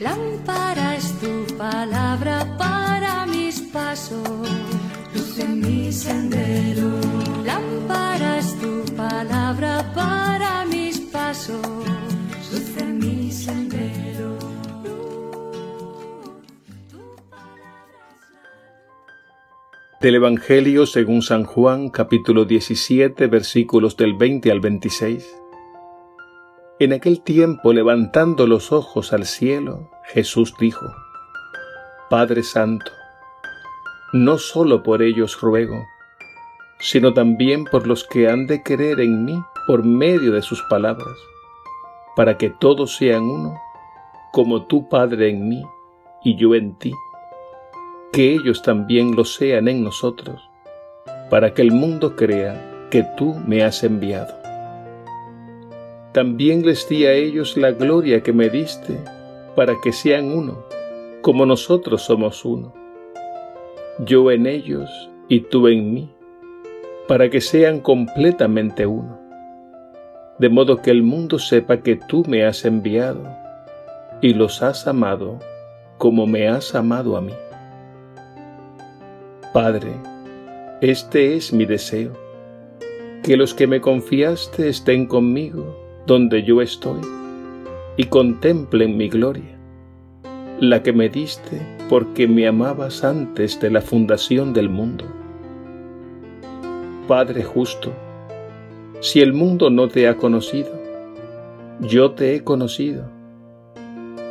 Lámpara es tu palabra para mis pasos, luz en mi sendero. Lámpara es tu palabra para mis pasos, luz en mi sendero. Del Evangelio según San Juan, capítulo 17, versículos del 20 al 26. En aquel tiempo, levantando los ojos al cielo, Jesús dijo, Padre Santo, no solo por ellos ruego, sino también por los que han de creer en mí por medio de sus palabras, para que todos sean uno, como tú, Padre, en mí y yo en ti que ellos también lo sean en nosotros, para que el mundo crea que tú me has enviado. También les di a ellos la gloria que me diste, para que sean uno, como nosotros somos uno. Yo en ellos y tú en mí, para que sean completamente uno. De modo que el mundo sepa que tú me has enviado y los has amado como me has amado a mí. Padre, este es mi deseo, que los que me confiaste estén conmigo donde yo estoy y contemplen mi gloria, la que me diste porque me amabas antes de la fundación del mundo. Padre justo, si el mundo no te ha conocido, yo te he conocido,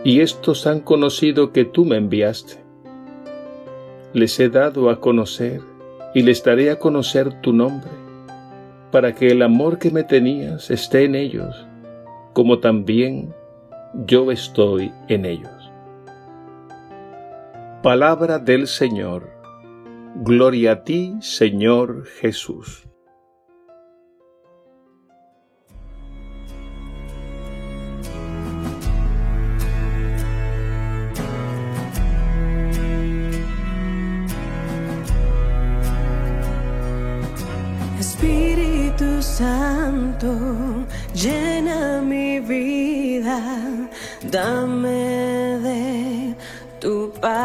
y estos han conocido que tú me enviaste les he dado a conocer y les daré a conocer tu nombre, para que el amor que me tenías esté en ellos, como también yo estoy en ellos. Palabra del Señor. Gloria a ti, Señor Jesús. Santo, llena mi vida, dame de tu paz.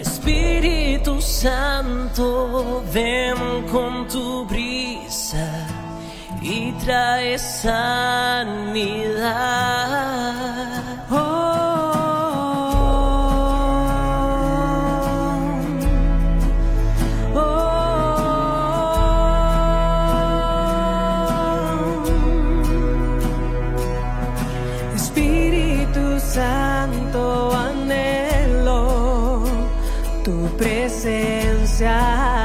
Espíritu Santo, ven con tu brisa y trae sanidad. Necesito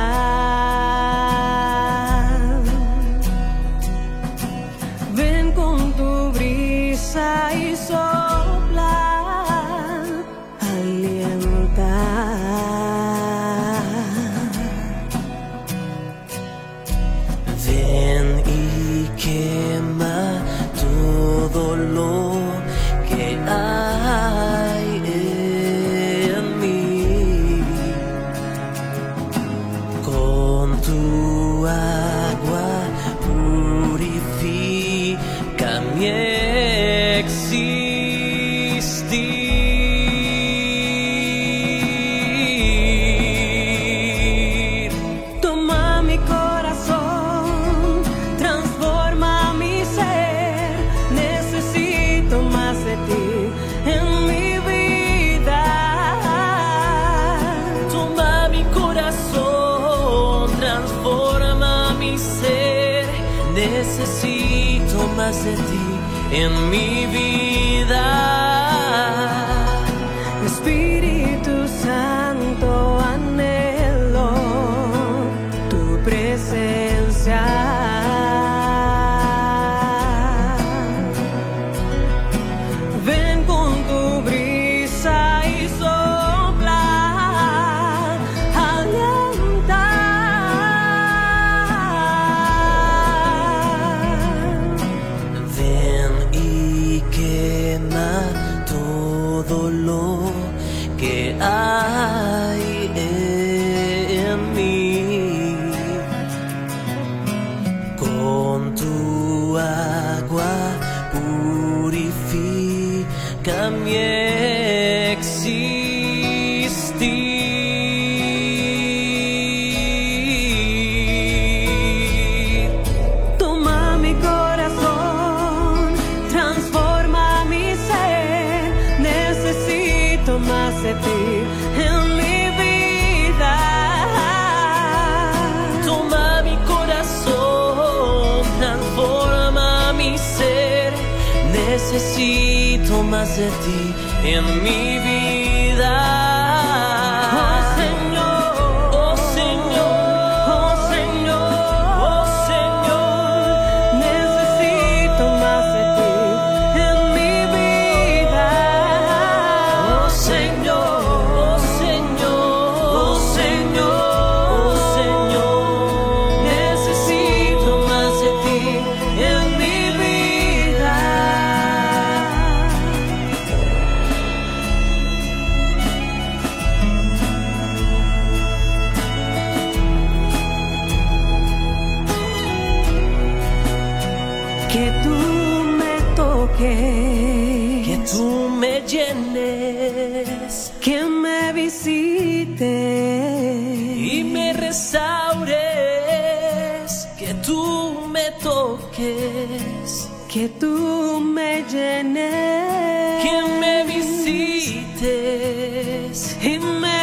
más de ti en de en mi vida. Que tú me llenes, que me visites y me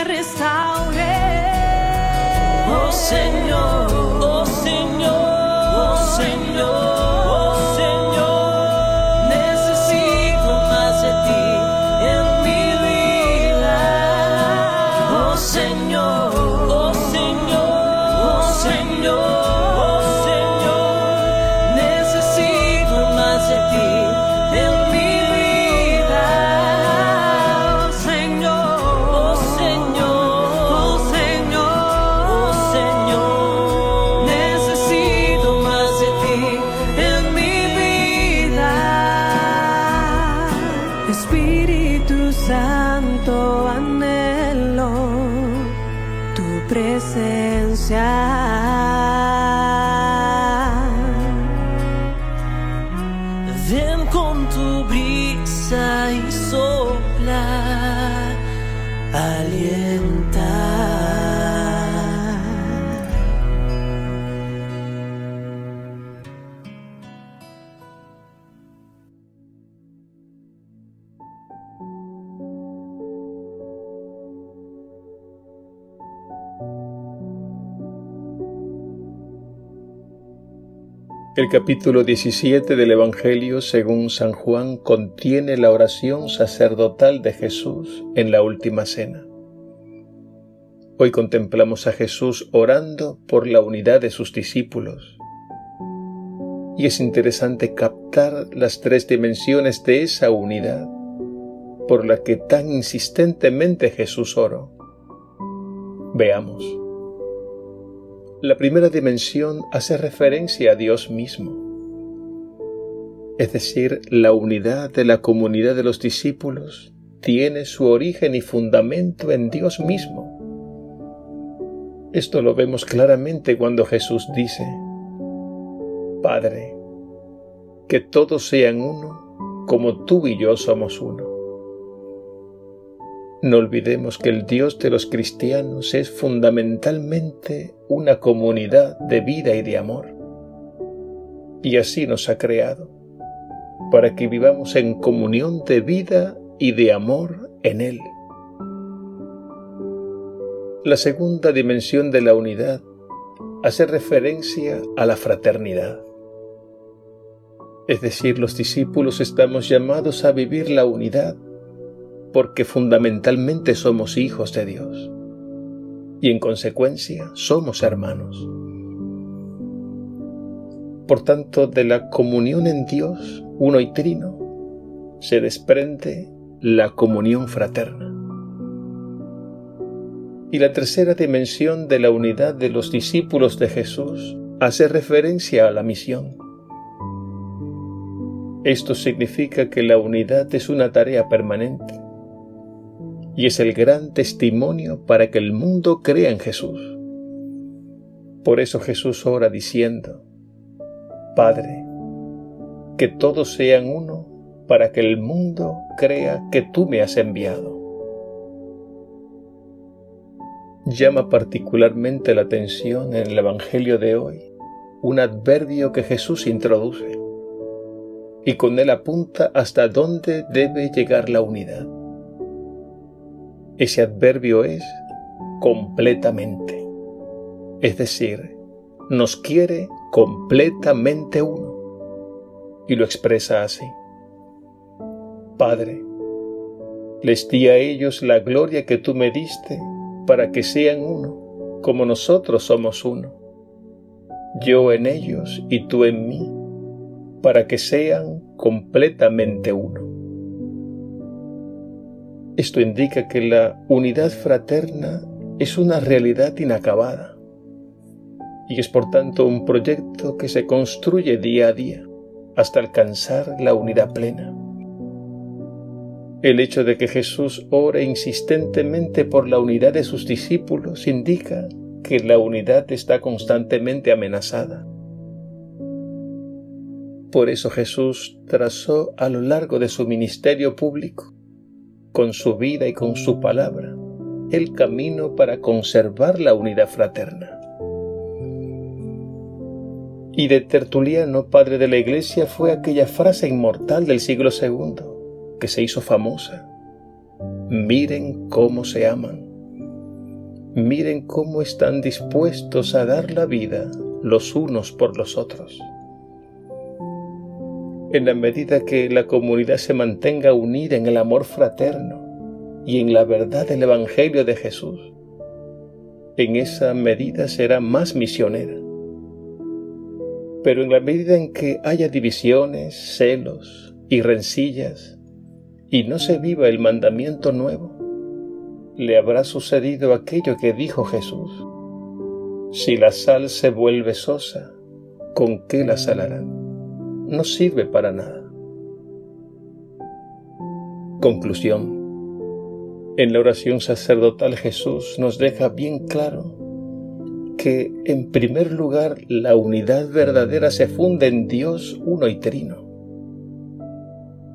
presencia. El capítulo 17 del Evangelio según San Juan contiene la oración sacerdotal de Jesús en la última cena. Hoy contemplamos a Jesús orando por la unidad de sus discípulos. Y es interesante captar las tres dimensiones de esa unidad por la que tan insistentemente Jesús oró. Veamos. La primera dimensión hace referencia a Dios mismo, es decir, la unidad de la comunidad de los discípulos tiene su origen y fundamento en Dios mismo. Esto lo vemos claramente cuando Jesús dice, Padre, que todos sean uno como tú y yo somos uno. No olvidemos que el Dios de los cristianos es fundamentalmente una comunidad de vida y de amor. Y así nos ha creado, para que vivamos en comunión de vida y de amor en Él. La segunda dimensión de la unidad hace referencia a la fraternidad. Es decir, los discípulos estamos llamados a vivir la unidad porque fundamentalmente somos hijos de Dios y en consecuencia somos hermanos. Por tanto, de la comunión en Dios, uno y trino, se desprende la comunión fraterna. Y la tercera dimensión de la unidad de los discípulos de Jesús hace referencia a la misión. Esto significa que la unidad es una tarea permanente y es el gran testimonio para que el mundo crea en Jesús. Por eso Jesús ora diciendo, Padre, que todos sean uno para que el mundo crea que tú me has enviado. Llama particularmente la atención en el Evangelio de hoy un adverbio que Jesús introduce y con él apunta hasta dónde debe llegar la unidad. Ese adverbio es completamente. Es decir, nos quiere completamente uno. Y lo expresa así. Padre, les di a ellos la gloria que tú me diste para que sean uno, como nosotros somos uno. Yo en ellos y tú en mí, para que sean completamente uno. Esto indica que la unidad fraterna es una realidad inacabada y es por tanto un proyecto que se construye día a día hasta alcanzar la unidad plena. El hecho de que Jesús ore insistentemente por la unidad de sus discípulos indica que la unidad está constantemente amenazada. Por eso Jesús trazó a lo largo de su ministerio público, con su vida y con su palabra, el camino para conservar la unidad fraterna. Y de Tertuliano, padre de la Iglesia, fue aquella frase inmortal del siglo II que se hizo famosa. Miren cómo se aman. Miren cómo están dispuestos a dar la vida los unos por los otros. En la medida que la comunidad se mantenga unida en el amor fraterno y en la verdad del Evangelio de Jesús, en esa medida será más misionera. Pero en la medida en que haya divisiones, celos y rencillas, y no se viva el mandamiento nuevo, le habrá sucedido aquello que dijo Jesús. Si la sal se vuelve sosa, ¿con qué la salarán? No sirve para nada. Conclusión. En la oración sacerdotal Jesús nos deja bien claro que en primer lugar la unidad verdadera se funde en Dios uno y trino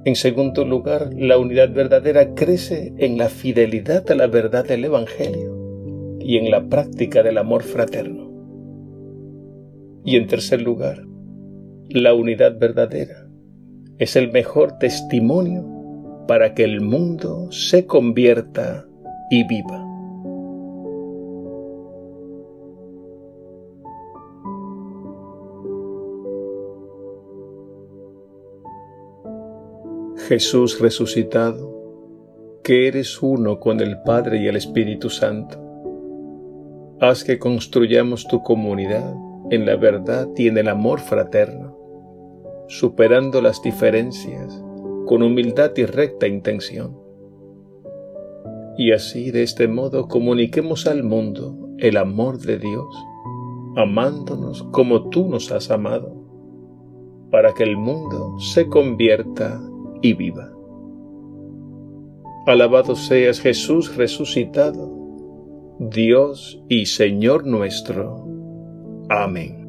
en segundo lugar, la unidad verdadera crece en la fidelidad a la verdad del Evangelio y en la práctica del amor fraterno. Y en tercer lugar, la unidad verdadera es el mejor testimonio para que el mundo se convierta y viva. Jesús resucitado, que eres uno con el Padre y el Espíritu Santo. Haz que construyamos tu comunidad en la verdad y en el amor fraterno, superando las diferencias con humildad y recta intención. Y así de este modo comuniquemos al mundo el amor de Dios, amándonos como tú nos has amado, para que el mundo se convierta y viva. Alabado seas Jesús resucitado, Dios y Señor nuestro. Amém.